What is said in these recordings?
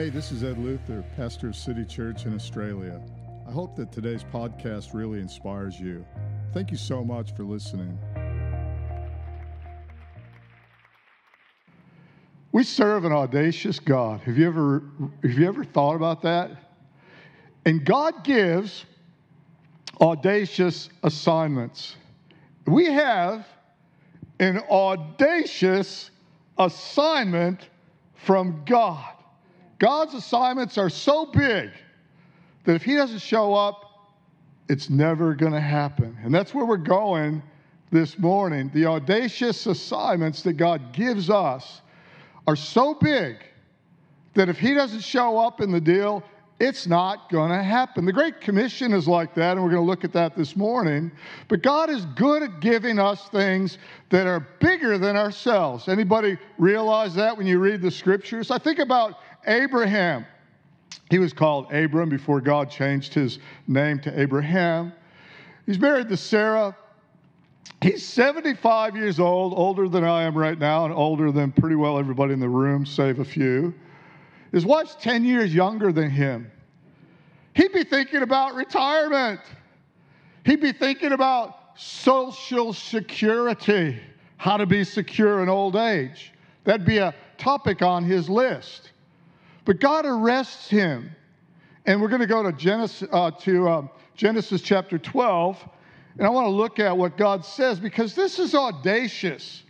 Hey, this is Ed Luther, pastor of City Church in Australia. I hope that today's podcast really inspires you. Thank you so much for listening. We serve an audacious God. Have you ever have you ever thought about that? And God gives audacious assignments. We have an audacious assignment from God. God's assignments are so big that if He doesn't show up, it's never going to happen. And that's where we're going this morning. The audacious assignments that God gives us are so big that if He doesn't show up in the deal, it's not going to happen. The Great Commission is like that, and we're going to look at that this morning. But God is good at giving us things that are bigger than ourselves. Anybody realize that when you read the scriptures? I think about Abraham. He was called Abram before God changed his name to Abraham. He's married to Sarah. He's 75 years old, older than I am right now, and older than pretty well everybody in the room, save a few. His wife's 10 years younger than him. He'd be thinking about retirement. He'd be thinking about social security, how to be secure in old age. That'd be a topic on his list. But God arrests him. And we're going to go to Genesis, uh, to, uh, Genesis chapter 12. And I want to look at what God says because this is audacious.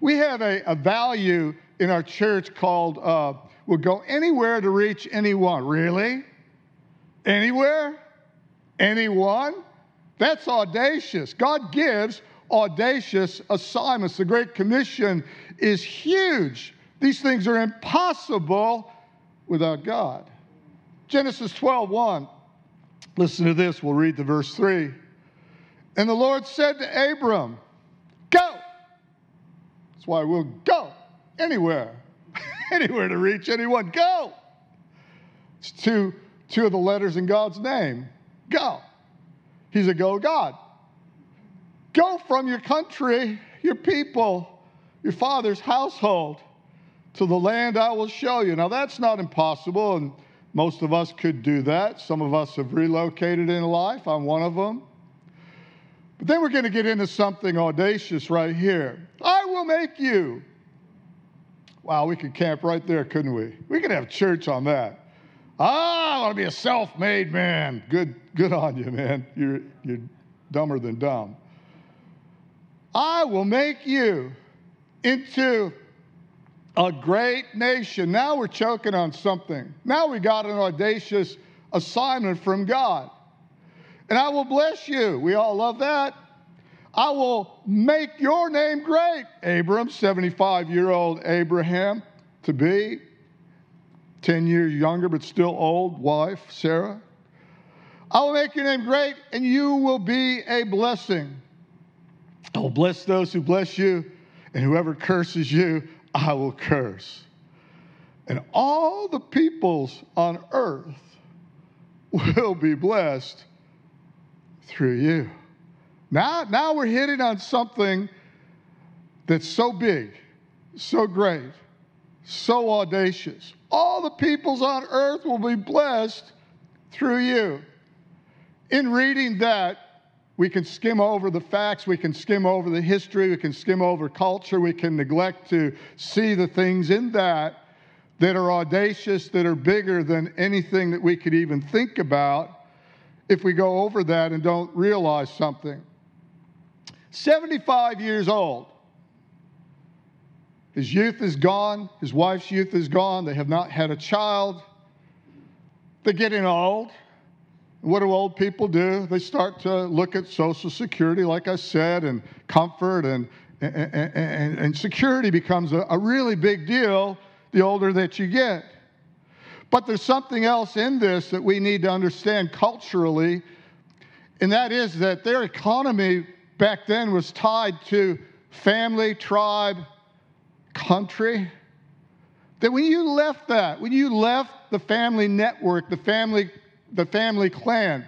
We have a, a value in our church called uh, we'll go anywhere to reach anyone. Really? Anywhere? Anyone? That's audacious. God gives audacious assignments. The Great Commission is huge. These things are impossible without God. Genesis 12, 1. Listen to this. We'll read the verse 3. And the Lord said to Abram, Go. That's why we'll go anywhere, anywhere to reach anyone. Go. It's two, two of the letters in God's name. Go. He's a go God. Go from your country, your people, your father's household to the land I will show you. Now, that's not impossible, and most of us could do that. Some of us have relocated in life. I'm one of them. But then we're going to get into something audacious right here. I will make you. Wow, we could camp right there, couldn't we? We could have church on that. Ah, I want to be a self made man. Good, good on you, man. You're, you're dumber than dumb. I will make you into a great nation. Now we're choking on something. Now we got an audacious assignment from God. And I will bless you. We all love that. I will make your name great. Abram, 75 year old Abraham to be, 10 years younger but still old wife, Sarah. I will make your name great and you will be a blessing. I will bless those who bless you, and whoever curses you, I will curse. And all the peoples on earth will be blessed through you. Now, now we're hitting on something that's so big, so great, so audacious. All the peoples on earth will be blessed through you. In reading that, we can skim over the facts, we can skim over the history, we can skim over culture, we can neglect to see the things in that that are audacious, that are bigger than anything that we could even think about if we go over that and don't realize something. 75 years old. His youth is gone, his wife's youth is gone, they have not had a child. They're getting old. What do old people do? They start to look at Social Security, like I said, and comfort, and, and, and, and security becomes a, a really big deal the older that you get. But there's something else in this that we need to understand culturally, and that is that their economy back then was tied to family, tribe, country. That when you left that, when you left the family network, the family the family clan,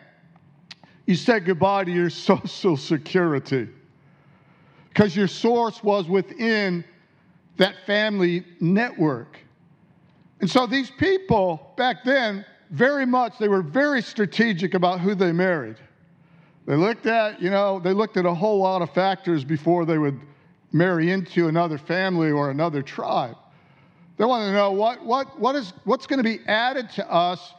you said goodbye to your social security because your source was within that family network. And so these people back then, very much, they were very strategic about who they married. They looked at, you know, they looked at a whole lot of factors before they would marry into another family or another tribe. They want to know what, what, what is, what's going to be added to us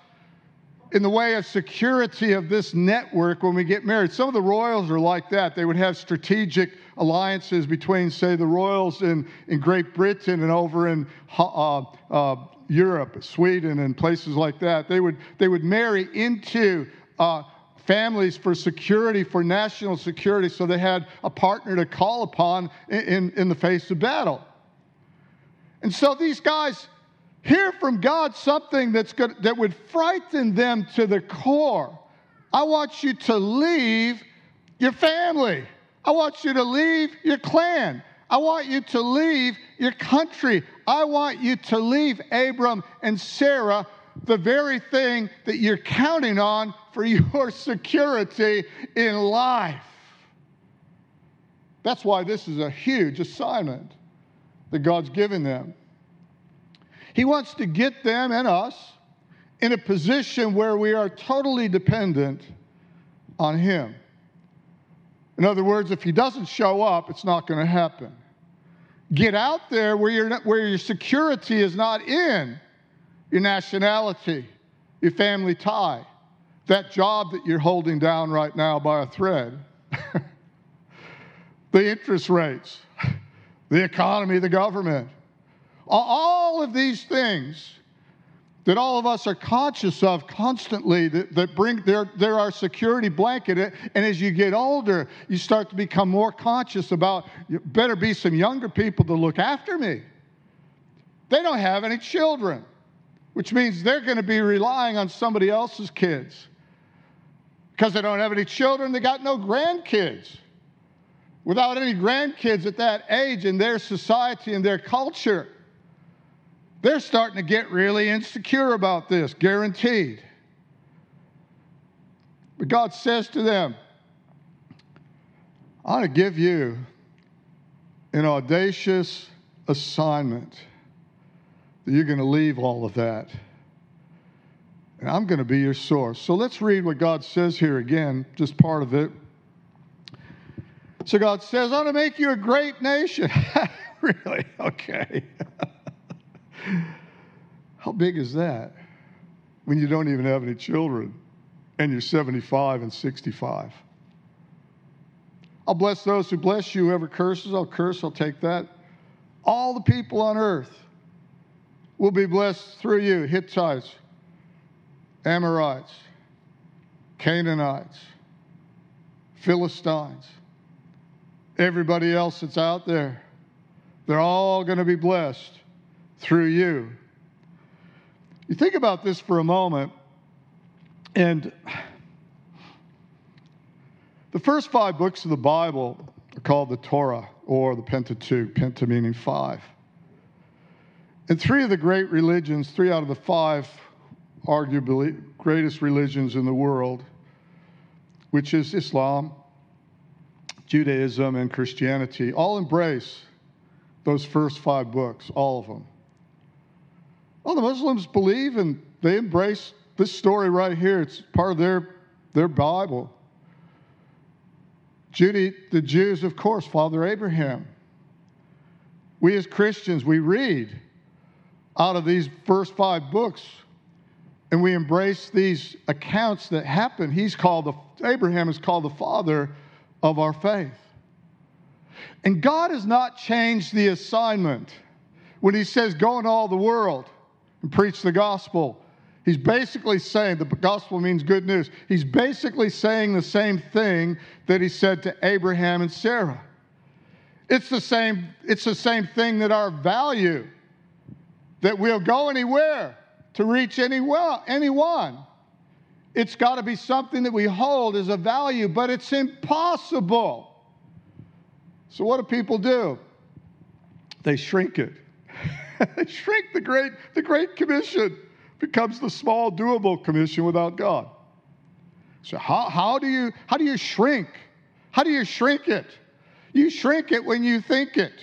in the way of security of this network when we get married. Some of the royals are like that. They would have strategic alliances between, say, the royals in, in Great Britain and over in uh, uh, Europe, Sweden, and places like that. They would, they would marry into uh, families for security, for national security, so they had a partner to call upon in, in, in the face of battle. And so these guys hear from God something that's good, that would frighten them to the core. I want you to leave your family. I want you to leave your clan. I want you to leave your country. I want you to leave Abram and Sarah, the very thing that you're counting on for your security in life. That's why this is a huge assignment that God's given them. He wants to get them and us in a position where we are totally dependent on Him. In other words, if He doesn't show up, it's not going to happen. Get out there where, you where your security is not in your nationality, your family tie, that job that you're holding down right now by a thread, the interest rates, the economy, the government. All of these things that all of us are conscious of constantly that, that bring they're, they're our security blanket and as you get older you start to become more conscious about better be some younger people to look after me. They don't have any children which means they're going to be relying on somebody else's kids because they don't have any children they got no grandkids. Without any grandkids at that age in their society and their culture they're starting to get really insecure about this, guaranteed. But God says to them, I want to give you an audacious assignment that you're going to leave all of that. And I'm going to be your source. So let's read what God says here again, just part of it. So God says, I want to make you a great nation. really? Okay. How big is that when you don't even have any children and you're 75 and 65? I'll bless those who bless you. Whoever curses, I'll curse, I'll take that. All the people on earth will be blessed through you Hittites, Amorites, Canaanites, Philistines, everybody else that's out there. They're all going to be blessed through you. You think about this for a moment, and the first five books of the Bible are called the Torah or the Pentateuch, penta meaning five. And three of the great religions, three out of the five arguably greatest religions in the world, which is Islam, Judaism, and Christianity, all embrace those first five books, all of them. Well, the Muslims believe and they embrace this story right here. It's part of their, their Bible. Judy, the Jews, of course, Father Abraham. We as Christians, we read out of these first five books and we embrace these accounts that happen. He's called the, Abraham is called the father of our faith. And God has not changed the assignment when He says, Go in all the world and preach the gospel. He's basically saying the gospel means good news. He's basically saying the same thing that he said to Abraham and Sarah. It's the same, it's the same thing that our value, that we'll go anywhere to reach anyone. anyone. It's got to be something that we hold as a value, but it's impossible. So, what do people do? They shrink it. shrink the great, the great commission becomes the small, doable commission without God. So how, how, do you, how do you shrink? How do you shrink it? You shrink it when you think it.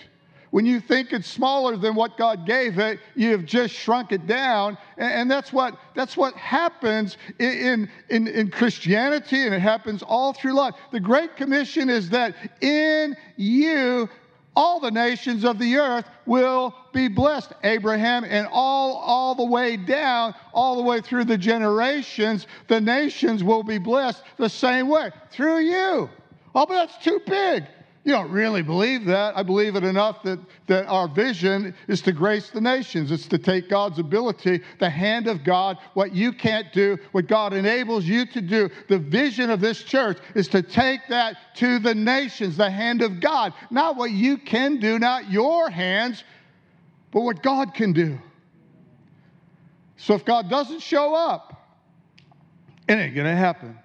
When you think it's smaller than what God gave it, you have just shrunk it down. And, that's, what, that's what happens in, in, in Christianity, and it happens all through life. The Great Commission is that in you, all the nations of the earth will be blessed. Abraham, and all, all the way down, all the way through the generations, the nations will be blessed the same way through you. Oh, but that's too big. You don't really believe that. I believe it enough that, that our vision is to grace the nations. It's to take God's ability, the hand of God, what you can't do, what God enables you to do. The vision of this church is to take that to the nations, the hand of God. Not what you can do, not your hands, but what God can do. So if God doesn't show up, it ain't going to happen.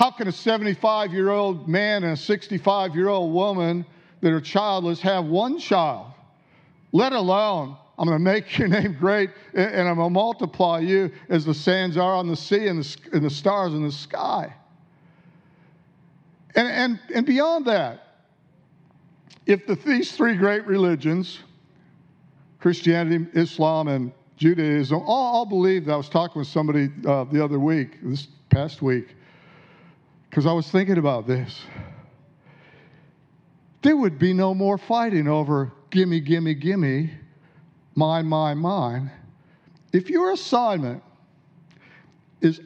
How can a 75 year old man and a 65 year old woman that are childless have one child? Let alone, I'm going to make your name great and I'm going to multiply you as the sands are on the sea and the, and the stars in the sky. And, and, and beyond that, if the, these three great religions, Christianity, Islam, and Judaism, all, all believed, I was talking with somebody uh, the other week, this past week, because I was thinking about this. There would be no more fighting over gimme, gimme, gimme, mine, mine, mine. If your assignment is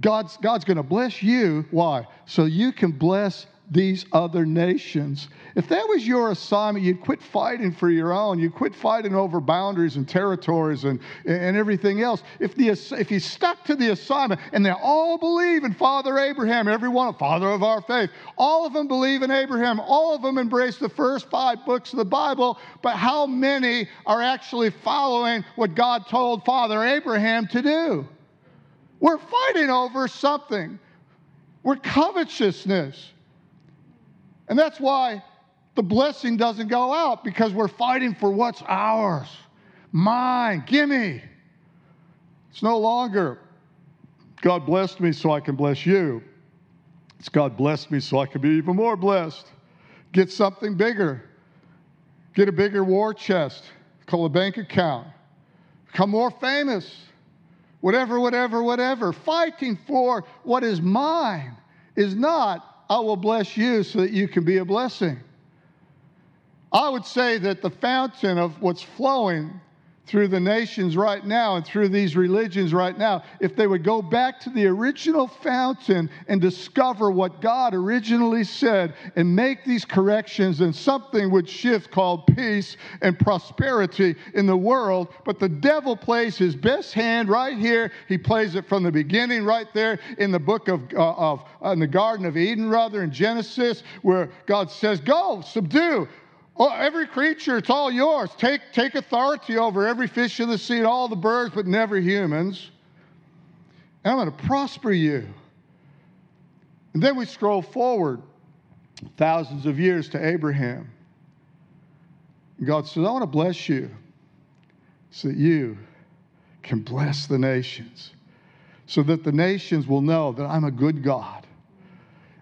God's, God's going to bless you, why? So you can bless these other nations. If that was your assignment, you'd quit fighting for your own. You'd quit fighting over boundaries and territories and, and everything else. If, the, if you stuck to the assignment, and they all believe in Father Abraham, every one, father of our faith, all of them believe in Abraham, all of them embrace the first five books of the Bible, but how many are actually following what God told Father Abraham to do? We're fighting over something. We're covetousness. And that's why the blessing doesn't go out because we're fighting for what's ours. Mine, gimme. It's no longer God blessed me so I can bless you. It's God blessed me so I can be even more blessed. Get something bigger. Get a bigger war chest. Call a bank account. Become more famous. Whatever, whatever, whatever. Fighting for what is mine is not I will bless you so that you can be a blessing. I would say that the fountain of what's flowing through the nations right now and through these religions right now, if they would go back to the original fountain and discover what God originally said and make these corrections, then something would shift called peace and prosperity in the world. But the devil plays his best hand right here. He plays it from the beginning, right there in the book of, uh, of uh, in the Garden of Eden, rather, in Genesis, where God says, Go, subdue Oh, every creature, it's all yours. Take, take authority over every fish of the sea, and all the birds, but never humans. And I'm going to prosper you. And then we scroll forward thousands of years to Abraham. God says, I want to bless you so that you can bless the nations, so that the nations will know that I'm a good God.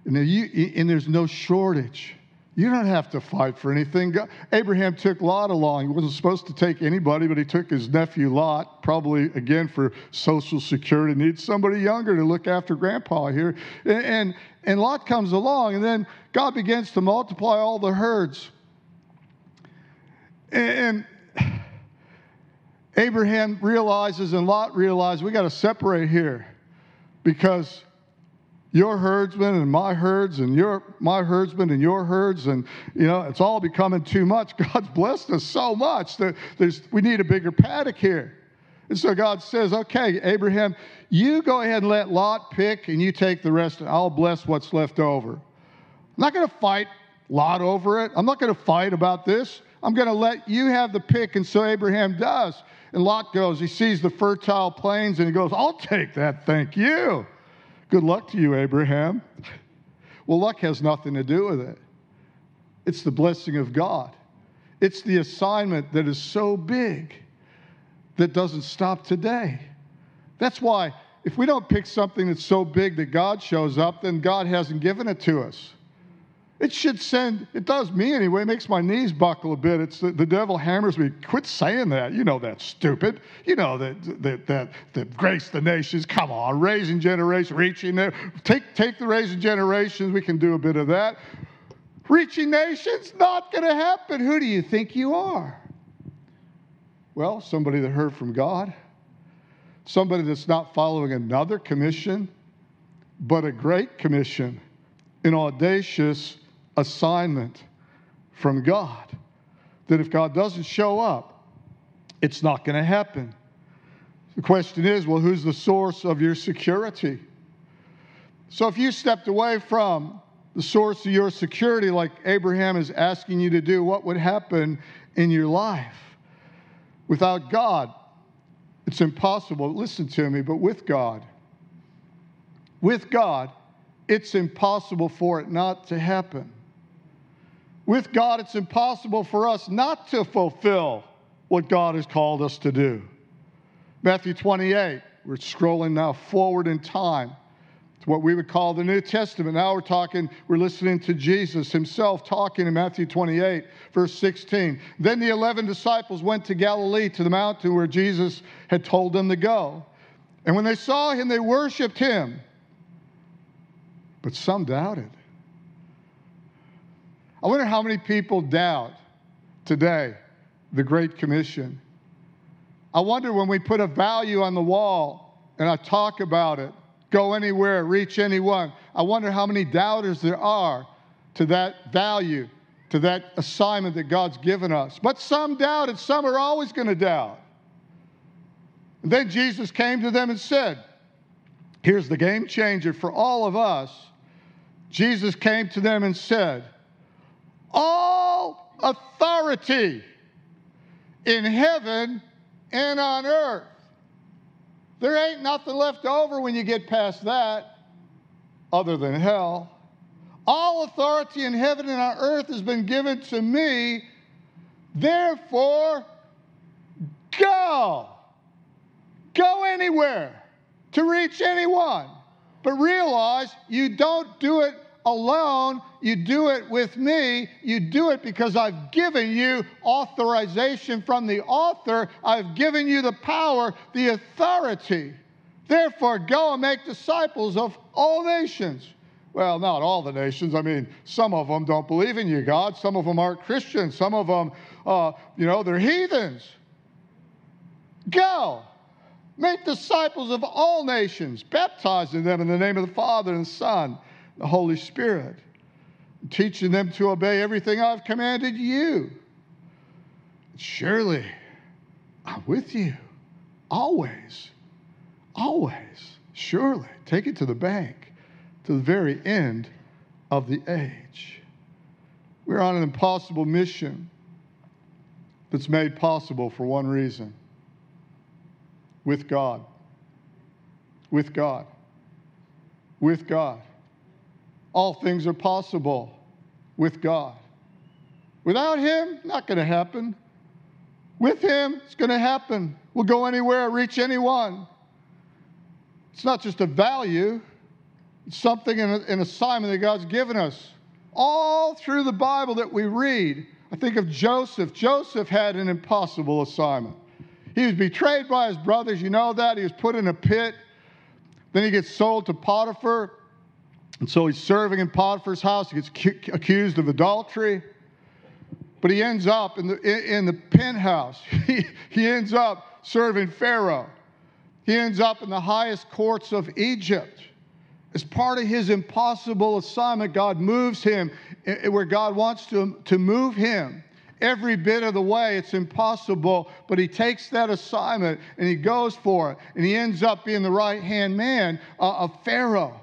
And, you, and there's no shortage you don't have to fight for anything. Abraham took Lot along. He wasn't supposed to take anybody, but he took his nephew Lot, probably again for social security. Needs somebody younger to look after grandpa here. And, and, and Lot comes along, and then God begins to multiply all the herds. And, and Abraham realizes and Lot realizes we got to separate here because your herdsmen and my herds and your my herdsmen and your herds and you know it's all becoming too much. God's blessed us so much that there's we need a bigger paddock here. And so god says okay abraham you go ahead and let lot pick and you take the rest and i'll bless what's left over. I'm not going to fight lot over it. I'm not going to fight about this. I'm going to let you have the pick. And so abraham does. And lot goes he sees the fertile plains and he goes i'll take that thank you Good luck to you, Abraham. Well, luck has nothing to do with it. It's the blessing of God. It's the assignment that is so big that doesn't stop today. That's why if we don't pick something that's so big that God shows up, then God hasn't given it to us. It should send, it does me anyway, it makes my knees buckle a bit. It's the, the devil hammers me. Quit saying that. You know that's stupid. You know that that that, that grace the nations. Come on, raising generations, reaching there. Take take the raising generations. We can do a bit of that. Reaching nations, not to happen. Who do you think you are? Well, somebody that heard from God, somebody that's not following another commission, but a great commission, an audacious assignment from God. That if God doesn't show up, it's not going to happen. The question is well, who's the source of your security? So if you stepped away from the source of your security, like Abraham is asking you to do, what would happen in your life? Without God, it's impossible. Listen to me, but with God, with God, it's impossible for it not to happen. With God, it's impossible for us not to fulfill what God has called us to do. Matthew 28, we're scrolling now forward in time to what we would call the New Testament. Now we're talking, we're listening to Jesus himself talking in Matthew 28, verse 16. Then the 11 disciples went to Galilee to the mountain where Jesus had told them to go. And when they saw him, they worshiped him. But some doubted. I wonder how many people doubt today the Great Commission. I wonder when we put a value on the wall and I talk about it, go anywhere, reach anyone, I wonder how many doubters there are to that value, to that assignment that God's given us. But some doubt, and some are always going to doubt. And then Jesus came to them and said, Here's the game changer for all of us. Jesus came to them and said, all authority in heaven and on earth. There ain't nothing left over when you get past that other than hell. All authority in heaven and on earth has been given to me. Therefore, go. Go anywhere to reach anyone. But realize you don't do it alone. You do it with me. You do it because I've given you authorization from the author. I've given you the power, the authority. Therefore, go and make disciples of all nations. Well, not all the nations. I mean, some of them don't believe in you, God. Some of them aren't Christians. Some of them, uh, you know, they're heathens. Go. Make disciples of all nations, baptizing them in the name of the Father and the Son the Holy Spirit, teaching them to obey everything I've commanded you. Surely, I'm with you always, always, surely. Take it to the bank, to the very end of the age. We're on an impossible mission that's made possible for one reason with God. With God. With God all things are possible with God. Without Him, not going to happen. With Him, it's going to happen. We'll go anywhere, reach anyone. It's not just a value, it's something, in an assignment that God's given us. All through the Bible that we read, I think of Joseph. Joseph had an impossible assignment. He was betrayed by his brothers, you know that. He was put in a pit. Then he gets sold to Potiphar. And so he's serving in Potiphar's house. He gets accused of adultery. But he ends up in the, in the penthouse. He, he ends up serving Pharaoh. He ends up in the highest courts of Egypt. As part of his impossible assignment, God moves him where God wants to, to move him. Every bit of the way, it's impossible, but he takes that assignment and he goes for it. And he ends up being the right hand man uh, of Pharaoh.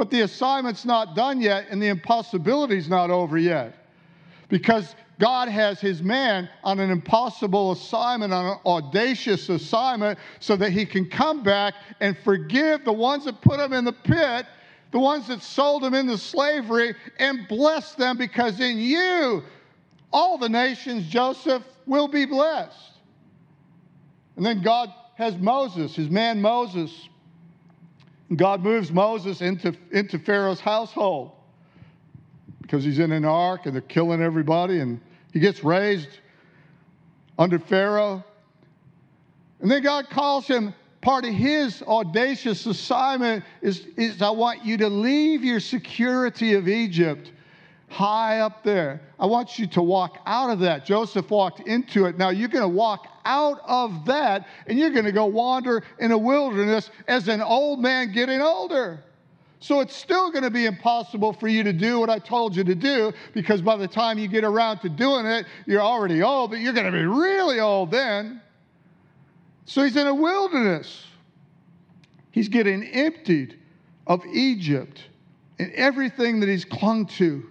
But the assignment's not done yet, and the impossibility's not over yet. Because God has his man on an impossible assignment, on an audacious assignment, so that he can come back and forgive the ones that put him in the pit, the ones that sold him into slavery, and bless them because in you, all the nations, Joseph, will be blessed. And then God has Moses, his man Moses, God moves Moses into, into Pharaoh's household. because he's in an ark and they're killing everybody. And he gets raised under Pharaoh. And then God calls him, part of his audacious assignment is, is I want you to leave your security of Egypt high up there. I want you to walk out of that. Joseph walked into it. Now you're going to walk out of that and you're going to go wander in a wilderness as an old man getting older. So it's still going to be impossible for you to do what I told you to do because by the time you get around to doing it, you're already old, but you're going to be really old then. So he's in a wilderness. He's getting emptied of Egypt and everything that he's clung to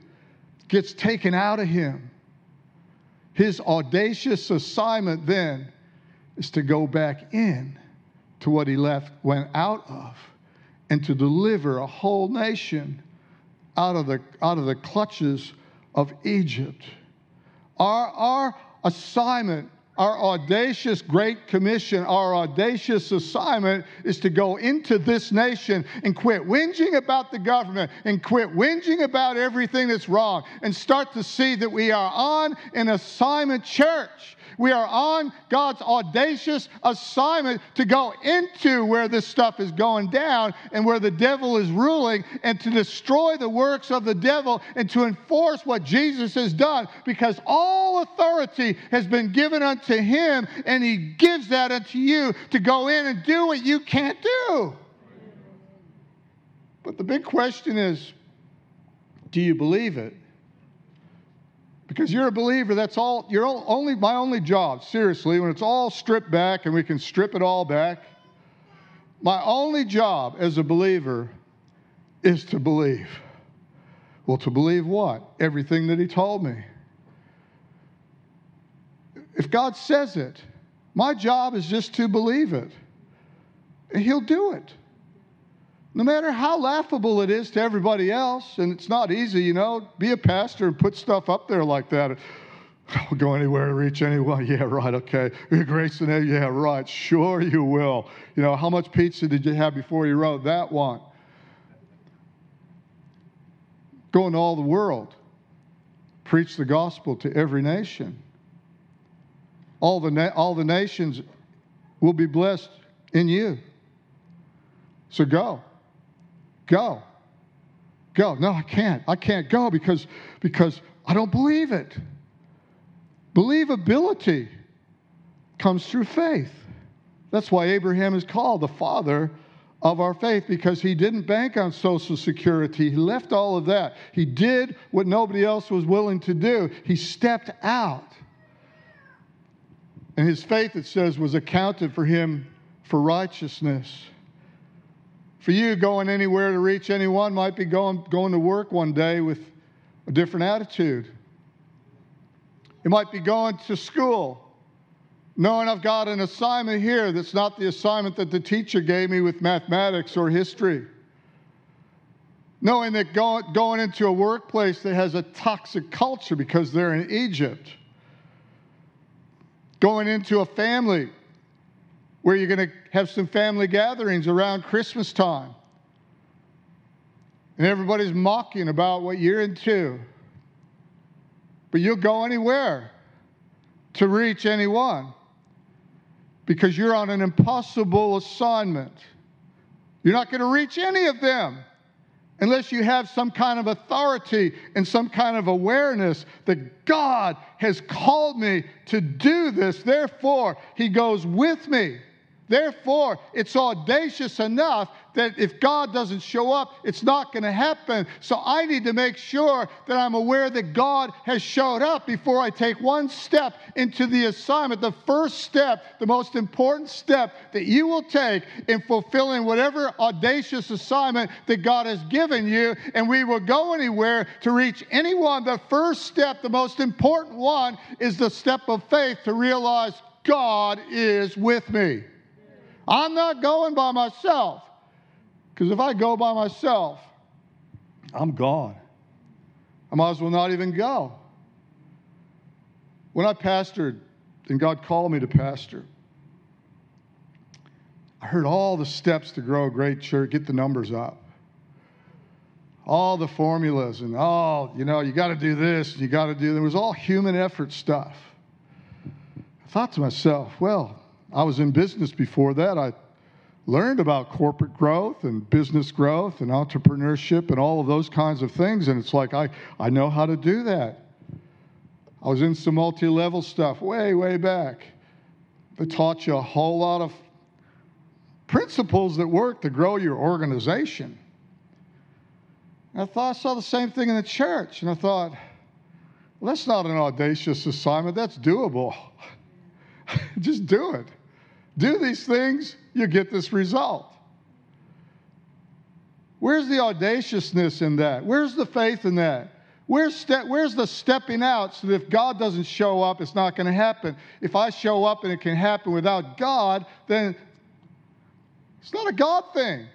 gets taken out of him. His audacious assignment then is to go back in to what he left, went out of, and to deliver a whole nation out of the, out of the clutches of Egypt. Our, our assignment our audacious Great Commission, our audacious assignment is to go into this nation and quit whinging about the government and quit whinging about everything that's wrong and start to see that we are on an assignment church we are on God's audacious assignment to go into where this stuff is going down and where the devil is ruling and to destroy the works of the devil and to enforce what Jesus has done because all authority has been given unto him and he gives that unto you to go in and do what you can't do. But the big question is do you believe it? Because you're a believer, that's all, you're only, my only job, seriously, when it's all stripped back and we can strip it all back, my only job as a believer is to believe. Well, to believe what? Everything that He told me. If God says it, my job is just to believe it. And He'll do it. No matter how laughable it is to everybody else, and it's not easy, you know, be a pastor and put stuff up there like that. I'll go anywhere to reach anyone. Yeah, right, okay. Grace and yeah, right. Sure, you will. You know, how much pizza did you have before you wrote that one? Go into all the world, preach the gospel to every nation. All the, na- all the nations will be blessed in you. So go. Go. Go. No, I can't. I can't go because, because I don't believe it. Believability comes through faith. That's why Abraham is called the father of our faith because he didn't bank on Social Security. He left all of that. He did what nobody else was willing to do. He stepped out. And his faith, it says, was accounted for him for righteousness. For you, going anywhere to reach anyone might be going, going to work one day with a different attitude. It might be going to school, knowing I've got an assignment here that's not the assignment that the teacher gave me with mathematics or history. Knowing that going, going into a workplace that has a toxic culture because they're in Egypt. Going into a family where you're going to have some family gatherings around Christmas time. And everybody's mocking about what you're into. But you'll go anywhere to reach anyone because you're on an impossible assignment. You're not going to reach any of them unless you have some kind of authority and some kind of awareness that God has called me to do this. Therefore, He goes with me. Therefore, it's audacious enough that if God doesn't show up, it's not going to happen. So I need to make sure that I'm aware that God has showed up before I take one step into the assignment. The first step, the most important step that you will take in fulfilling whatever audacious assignment that God has given you, and we will go anywhere to reach anyone. The first step, the most important one, is the step of faith to realize God is with me. I'm not going by myself. Because if I go by myself, I'm gone. I might as well not even go. When I pastored and God called me to pastor, I heard all the steps to grow a great church, get the numbers up. all the formulas and all, you know, you got to do this, you got to do. It was all human effort stuff. I thought to myself, well, I was in business before that. I learned about corporate growth and business growth and entrepreneurship and all of those kinds of things. And it's like, I, I know how to do that. I was in some multi level stuff way, way back. They taught you a whole lot of principles that work to grow your organization. And I thought I saw the same thing in the church, and I thought, well, that's not an audacious assignment, that's doable. Just do it. Do these things, you get this result. Where's the audaciousness in that? Where's the faith in that? Where's, ste- where's the stepping out so that if God doesn't show up, it's not going to happen? If I show up and it can happen without God, then it's not a God thing.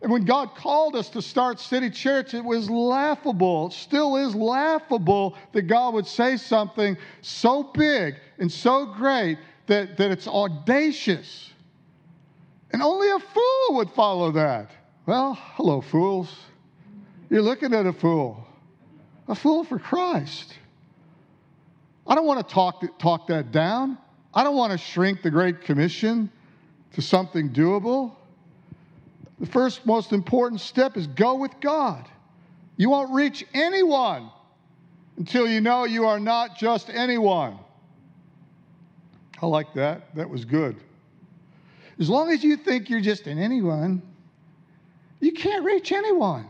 And when God called us to start City Church, it was laughable. Still is laughable that God would say something so big and so great that, that it's audacious. And only a fool would follow that. Well, hello, fools. You're looking at a fool, a fool for Christ. I don't want to talk, talk that down. I don't want to shrink the Great Commission to something doable. The first most important step is go with God. You won't reach anyone until you know you are not just anyone. I like that. That was good. As long as you think you're just an anyone, you can't reach anyone.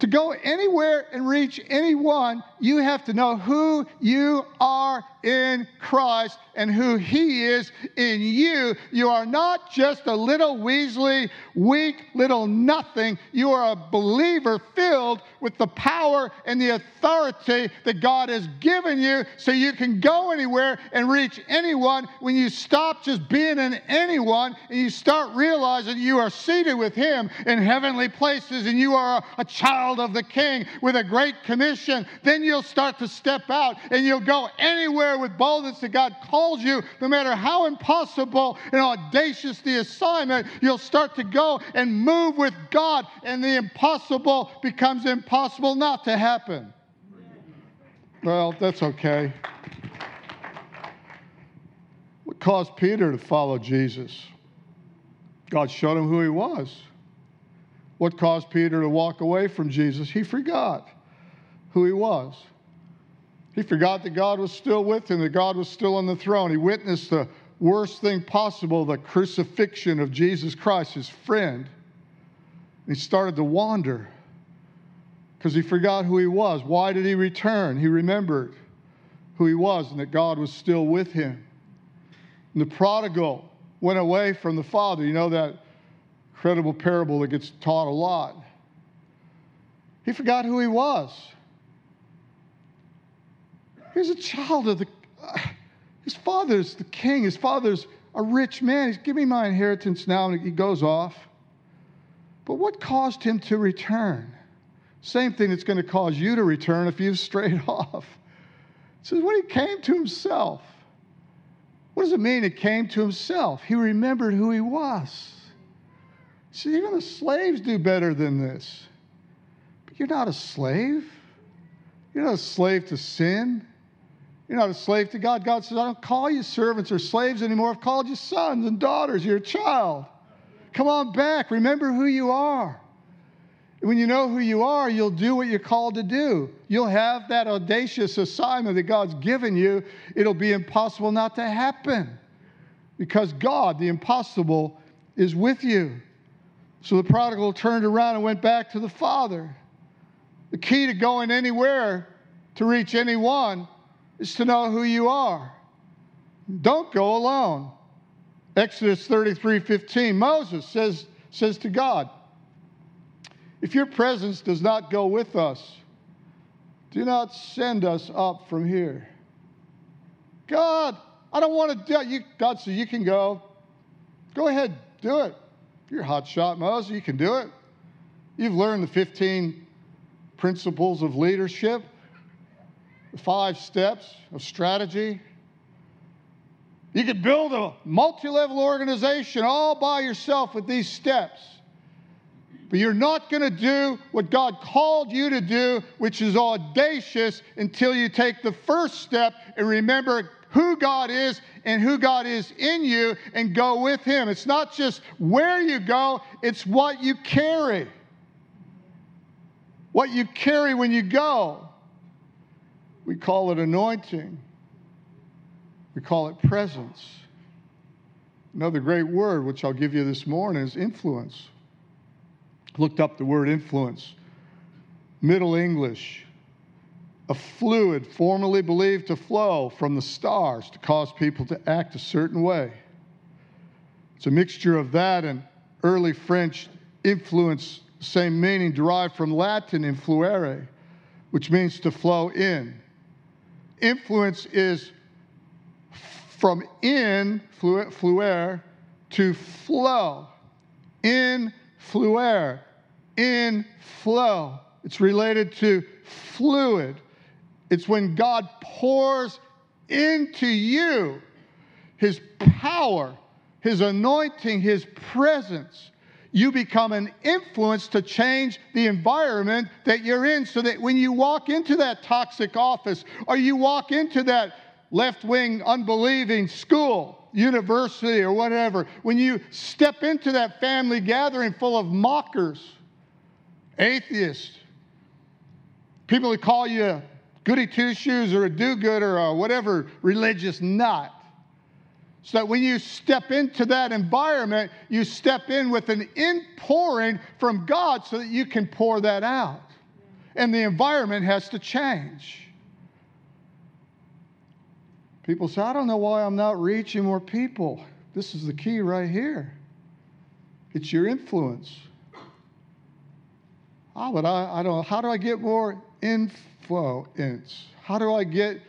To go anywhere and reach anyone, you have to know who you are in Christ and who He is in you. You are not just a little Weasley, weak little nothing. You are a believer filled with the power and the authority that God has given you so you can go anywhere and reach anyone when you stop just being an anyone and you start realizing you are seated with Him in heavenly places and you are a, child of the King with a great commission. Then you'll start to step out and you'll go anywhere with boldness that God calls you, no matter how impossible and audacious the assignment, you'll start to go and move with God, and the impossible becomes impossible not to happen. Well, that's okay. What caused Peter to follow Jesus? God showed him who he was. What caused Peter to walk away from Jesus? He forgot who he was. He forgot that God was still with him, that God was still on the throne. He witnessed the worst thing possible the crucifixion of Jesus Christ, his friend. He started to wander because he forgot who he was. Why did he return? He remembered who he was and that God was still with him. And the prodigal went away from the father. You know that incredible parable that gets taught a lot. He forgot who he was. He's a child of the. Uh, his father's the king. His father's a rich man. He's give me my inheritance now, and he goes off. But what caused him to return? Same thing that's going to cause you to return if you've strayed off. It says when he came to himself. What does it mean? It came to himself. He remembered who he was. See, even the slaves do better than this. But you're not a slave. You're not a slave to sin. You're not a slave to God. God says, I don't call you servants or slaves anymore. I've called you sons and daughters. You're a child. Come on back. Remember who you are. When you know who you are, you'll do what you're called to do. You'll have that audacious assignment that God's given you. It'll be impossible not to happen because God, the impossible, is with you. So the prodigal turned around and went back to the father. The key to going anywhere to reach anyone is to know who you are. Don't go alone. Exodus 33 15, Moses says, says to God, If your presence does not go with us, do not send us up from here. God, I don't want to do it. You, God says, You can go. Go ahead, do it. You're a hot shot, Moses. You can do it. You've learned the 15 principles of leadership five steps of strategy. You could build a multi level organization all by yourself with these steps. But you're not going to do what God called you to do, which is audacious, until you take the first step and remember who God is and who God is in you and go with Him. It's not just where you go, it's what you carry. What you carry when you go. We call it anointing, we call it presence. Another great word, which I'll give you this morning, is influence. Looked up the word influence. Middle English, a fluid formerly believed to flow from the stars to cause people to act a certain way. It's a mixture of that and early French influence, same meaning, derived from Latin influere, which means to flow in. Influence is from in, fluere, to flow. In, fluere. In, flow. It's related to fluid. It's when God pours into you his power, his anointing, his presence. You become an influence to change the environment that you're in so that when you walk into that toxic office or you walk into that left wing, unbelieving school, university, or whatever, when you step into that family gathering full of mockers, atheists, people who call you a goody two shoes or a do gooder or whatever religious nut. So that when you step into that environment, you step in with an inpouring from God so that you can pour that out. And the environment has to change. People say, I don't know why I'm not reaching more people. This is the key right here it's your influence. Oh, but I, I don't know, how do I get more influence? How do I get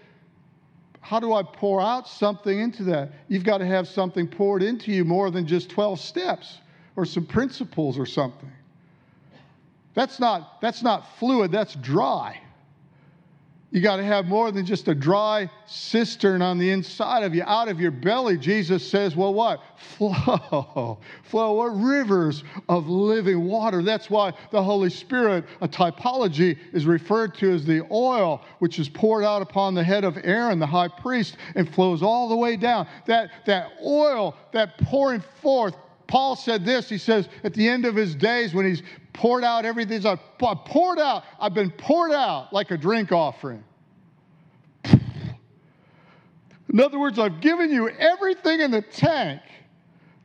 how do I pour out something into that? You've got to have something poured into you more than just 12 steps or some principles or something. That's not, that's not fluid, that's dry. You got to have more than just a dry cistern on the inside of you. Out of your belly, Jesus says, well, what? Flow. Flow. What rivers of living water. That's why the Holy Spirit, a typology, is referred to as the oil, which is poured out upon the head of Aaron, the high priest, and flows all the way down. That, that oil, that pouring forth, Paul said this. He says, at the end of his days, when he's poured out everything, I poured out, I've been poured out like a drink offering. In other words, I've given you everything in the tank.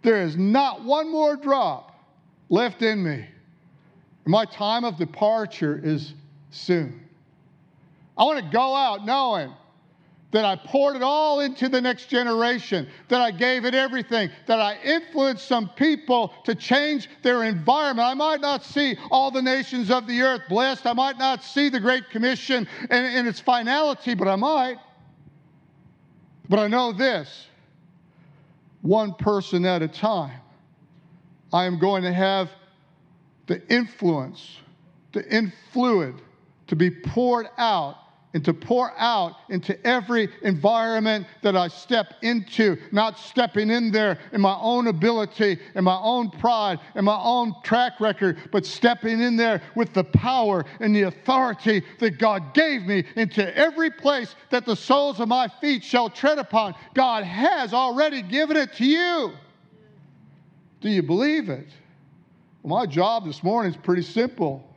There is not one more drop left in me. My time of departure is soon. I want to go out knowing that I poured it all into the next generation, that I gave it everything, that I influenced some people to change their environment. I might not see all the nations of the earth blessed, I might not see the Great Commission in, its finality, but I might. But I know this one person at a time, I am going to have the influence, the influid to be poured out and to pour out into every environment that I step into, not stepping in there in my own ability and my own pride and my own track record, but stepping in there with the power and the authority that God gave me into every place that the soles of my feet shall tread upon. God has already given it to you. Do you believe it? Well, my job this morning is pretty simple.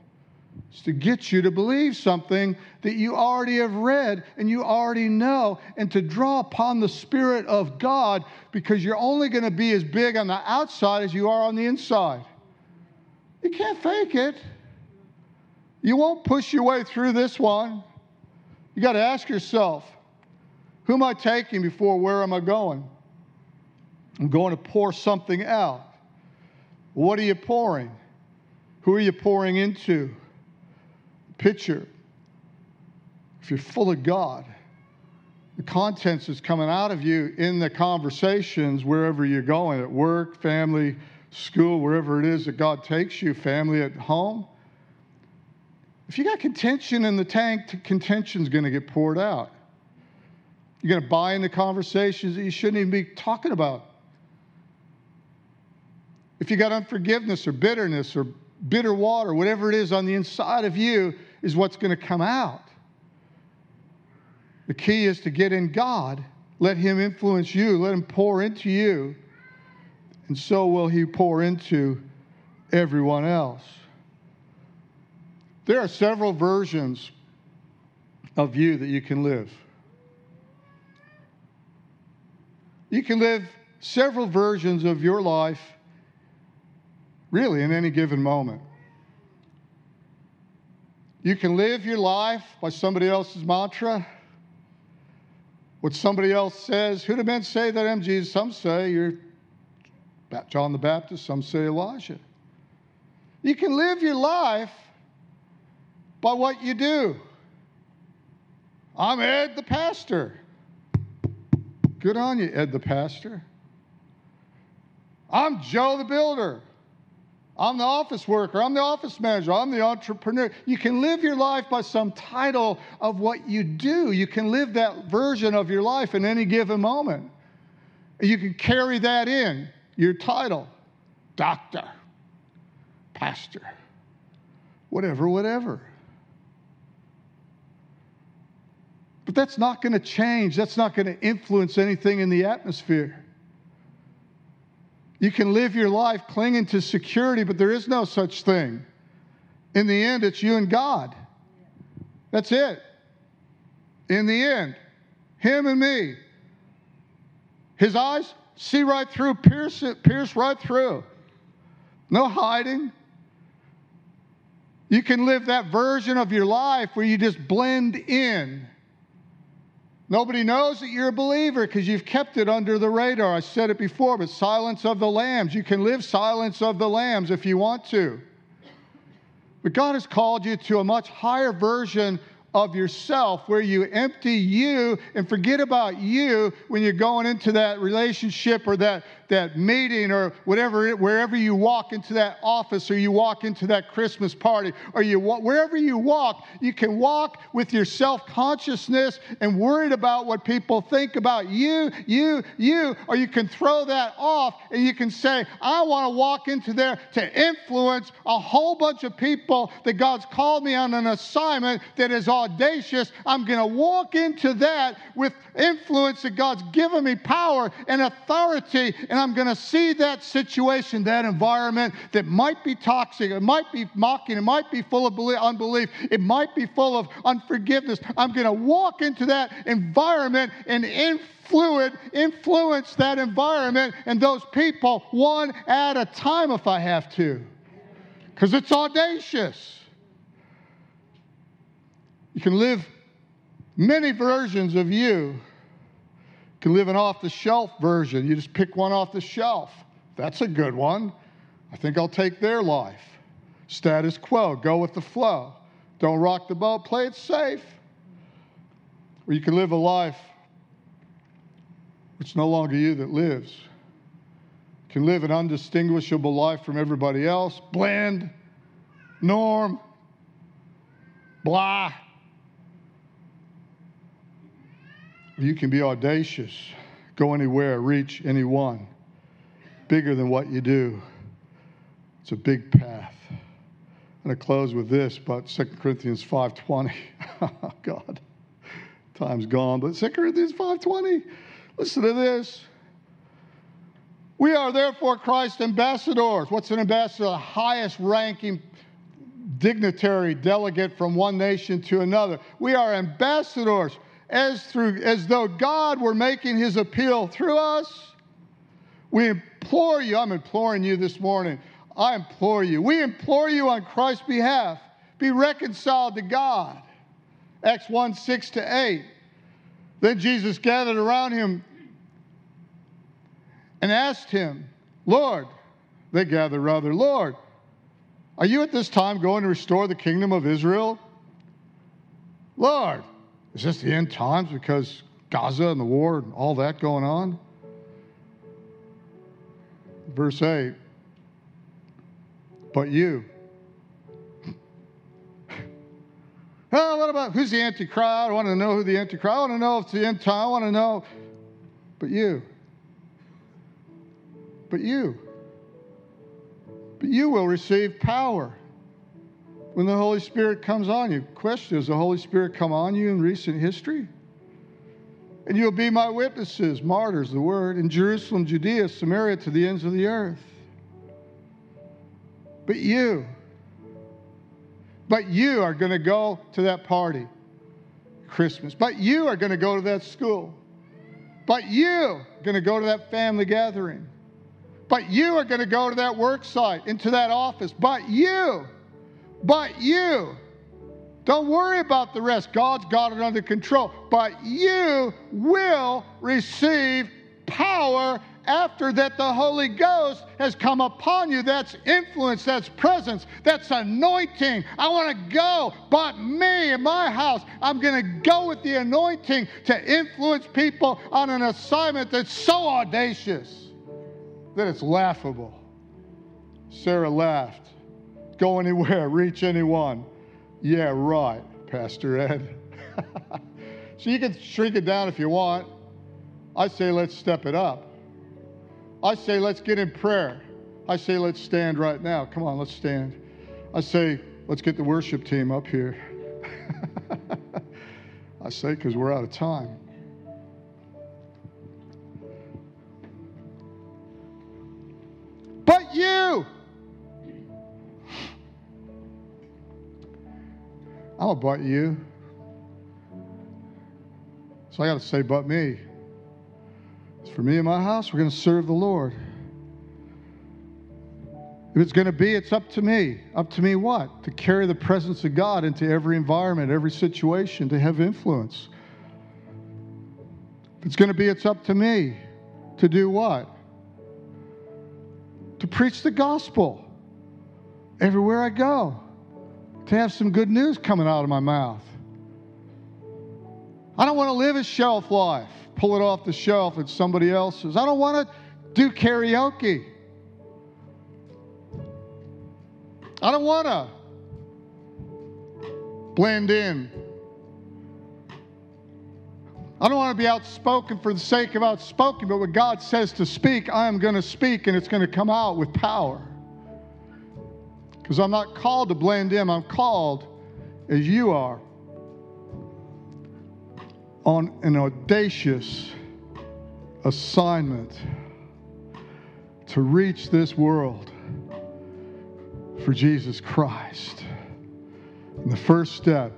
It's to get you to believe something that you already have read and you already know, and to draw upon the Spirit of God because you're only going to be as big on the outside as you are on the inside. You can't fake it. You won't push your way through this one. You got to ask yourself who am I taking before where am I going? I'm going to pour something out. What are you pouring? Who are you pouring into? Picture, if you're full of God, the contents is coming out of you in the conversations wherever you're going at work, family, school, wherever it is that God takes you, family at home. If you got contention in the tank, contention's going to get poured out. You're going to buy into conversations that you shouldn't even be talking about. If you got unforgiveness or bitterness or bitter water, whatever it is on the inside of you, is what's going to come out. The key is to get in God, let Him influence you, let Him pour into you, and so will He pour into everyone else. There are several versions of you that you can live. You can live several versions of your life really in any given moment. You can live your life by somebody else's mantra, what somebody else says. Who do men say that I'm Jesus? Some say you're John the Baptist, some say Elijah. You can live your life by what you do. I'm Ed the pastor. Good on you, Ed the pastor. I'm Joe the builder. I'm the office worker. I'm the office manager. I'm the entrepreneur. You can live your life by some title of what you do. You can live that version of your life in any given moment. You can carry that in, your title doctor, pastor, whatever, whatever. But that's not going to change. That's not going to influence anything in the atmosphere. You can live your life clinging to security, but there is no such thing. In the end, it's you and God. That's it. In the end, Him and me. His eyes see right through, pierce, it, pierce right through. No hiding. You can live that version of your life where you just blend in Nobody knows that you're a believer because you've kept it under the radar. I said it before, but silence of the lambs. You can live silence of the lambs if you want to. But God has called you to a much higher version of yourself where you empty you and forget about you when you're going into that relationship or that, that meeting or whatever, wherever you walk into that office or you walk into that Christmas party or you wherever you walk, you can walk with your self consciousness and worried about what people think about you, you, you, or you can throw that off and you can say, I want to walk into there to influence a whole bunch of people that God's called me on an assignment that is audacious. I'm going to walk into that with influence that God's given me power and authority, and I'm going to see that situation, that environment that might be toxic, it might be mocking, it might be full of unbelief, it might be full of unforgiveness. I'm going to walk into that environment and influence, influence that environment and those people one at a time if I have to, because it's audacious. You can live many versions of you. Can live an off the shelf version. You just pick one off the shelf. That's a good one. I think I'll take their life. Status quo, go with the flow. Don't rock the boat, play it safe. Or you can live a life it's no longer you that lives. You can live an undistinguishable life from everybody else, bland, norm, blah. You can be audacious, go anywhere, reach anyone, bigger than what you do. It's a big path. I'm going to close with this, but 2 Corinthians 5.20. God, time's gone, but 2 Corinthians 5.20, listen to this. We are therefore Christ's ambassadors. What's an ambassador? The highest ranking dignitary delegate from one nation to another. We are ambassadors as, through, as though God were making his appeal through us. We implore you, I'm imploring you this morning. I implore you. We implore you on Christ's behalf. Be reconciled to God. Acts 1 6 to 8. Then Jesus gathered around him and asked him, Lord, they gathered rather, Lord, are you at this time going to restore the kingdom of Israel? Lord, is this the end times because Gaza and the war and all that going on? Verse 8 But you. oh, what about who's the Antichrist? I want to know who the Antichrist I want to know if it's the end time. I want to know. But you. But you. But you will receive power when the Holy Spirit comes on you. Question Has the Holy Spirit come on you in recent history? And you'll be my witnesses, martyrs, the word, in Jerusalem, Judea, Samaria, to the ends of the earth. But you, but you are going to go to that party, Christmas. But you are going to go to that school. But you are going to go to that family gathering. But you are going to go to that work site, into that office. But you, but you. Don't worry about the rest. God's got it under control. But you will receive power after that the Holy Ghost has come upon you. That's influence, that's presence, that's anointing. I want to go, but me in my house, I'm going to go with the anointing to influence people on an assignment that's so audacious that it's laughable. Sarah laughed. Go anywhere, reach anyone. Yeah, right, Pastor Ed. so you can shrink it down if you want. I say let's step it up. I say let's get in prayer. I say let's stand right now. Come on, let's stand. I say let's get the worship team up here. I say because we're out of time. But you, I'm a but you. So I got to say, but me. It's for me and my house, we're going to serve the Lord. If it's going to be, it's up to me. Up to me what? To carry the presence of God into every environment, every situation, to have influence. If it's going to be, it's up to me to do what? To preach the gospel everywhere I go, to have some good news coming out of my mouth. I don't want to live a shelf life pull it off the shelf at somebody else's. I don't want to do karaoke. I don't want to blend in. I don't want to be outspoken for the sake of outspoken, but when God says to speak, I am going to speak and it's going to come out with power. Because I'm not called to blend in, I'm called as you are on an audacious assignment to reach this world for Jesus Christ. And the first step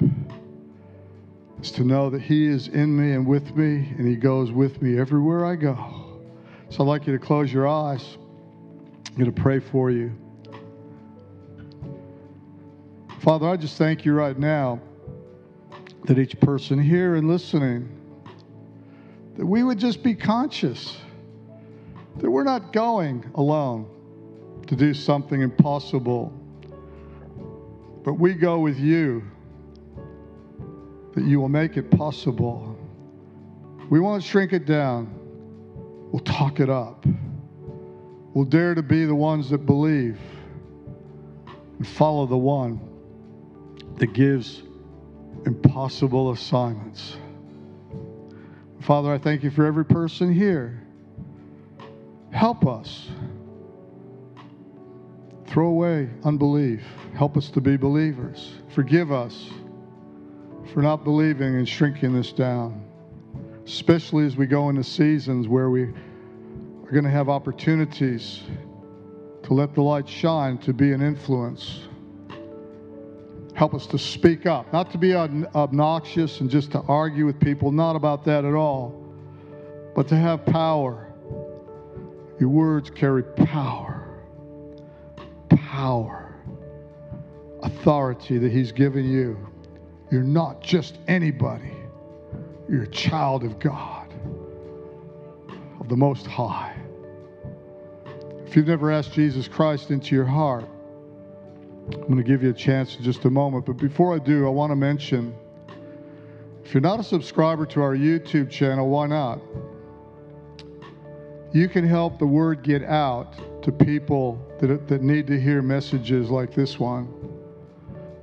is to know that He is in me and with me, and He goes with me everywhere I go. So I'd like you to close your eyes. I'm going to pray for you. Father, I just thank you right now that each person here and listening, that we would just be conscious that we're not going alone to do something impossible, but we go with you, that you will make it possible. We won't shrink it down, we'll talk it up. We'll dare to be the ones that believe and follow the one that gives impossible assignments. Father, I thank you for every person here. Help us. Throw away unbelief. Help us to be believers. Forgive us for not believing and shrinking this down, especially as we go into seasons where we are going to have opportunities to let the light shine, to be an influence. Help us to speak up, not to be obnoxious and just to argue with people, not about that at all, but to have power. Your words carry power, power, authority that He's given you. You're not just anybody, you're a child of God, of the Most High. If you've never asked Jesus Christ into your heart, I'm going to give you a chance in just a moment. But before I do, I want to mention if you're not a subscriber to our YouTube channel, why not? You can help the word get out to people that, that need to hear messages like this one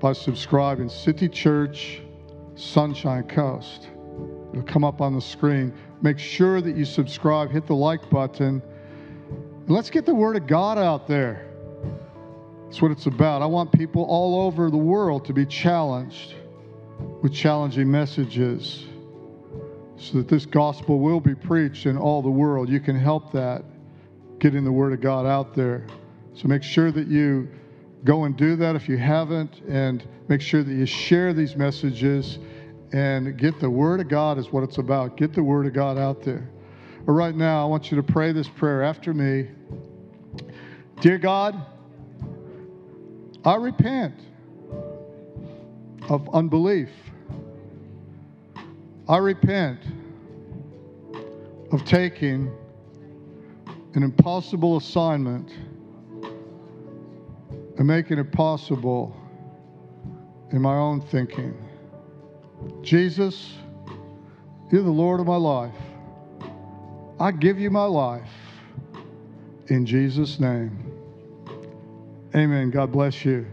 by subscribing. City Church, Sunshine Coast. It'll come up on the screen. Make sure that you subscribe, hit the like button. Let's get the word of God out there. That's what it's about. I want people all over the world to be challenged with challenging messages so that this gospel will be preached in all the world. You can help that getting the word of God out there. So make sure that you go and do that if you haven't, and make sure that you share these messages and get the word of God is what it's about. Get the word of God out there. But right now, I want you to pray this prayer after me. Dear God, I repent of unbelief. I repent of taking an impossible assignment and making it possible in my own thinking. Jesus, you're the Lord of my life. I give you my life in Jesus' name. Amen. God bless you.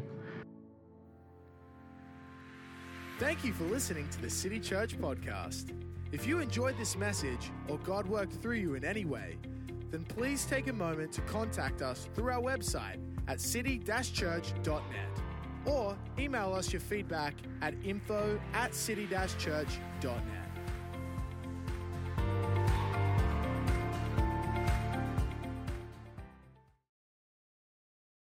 Thank you for listening to the City Church podcast. If you enjoyed this message or God worked through you in any way, then please take a moment to contact us through our website at city-church.net or email us your feedback at info at city-church.net.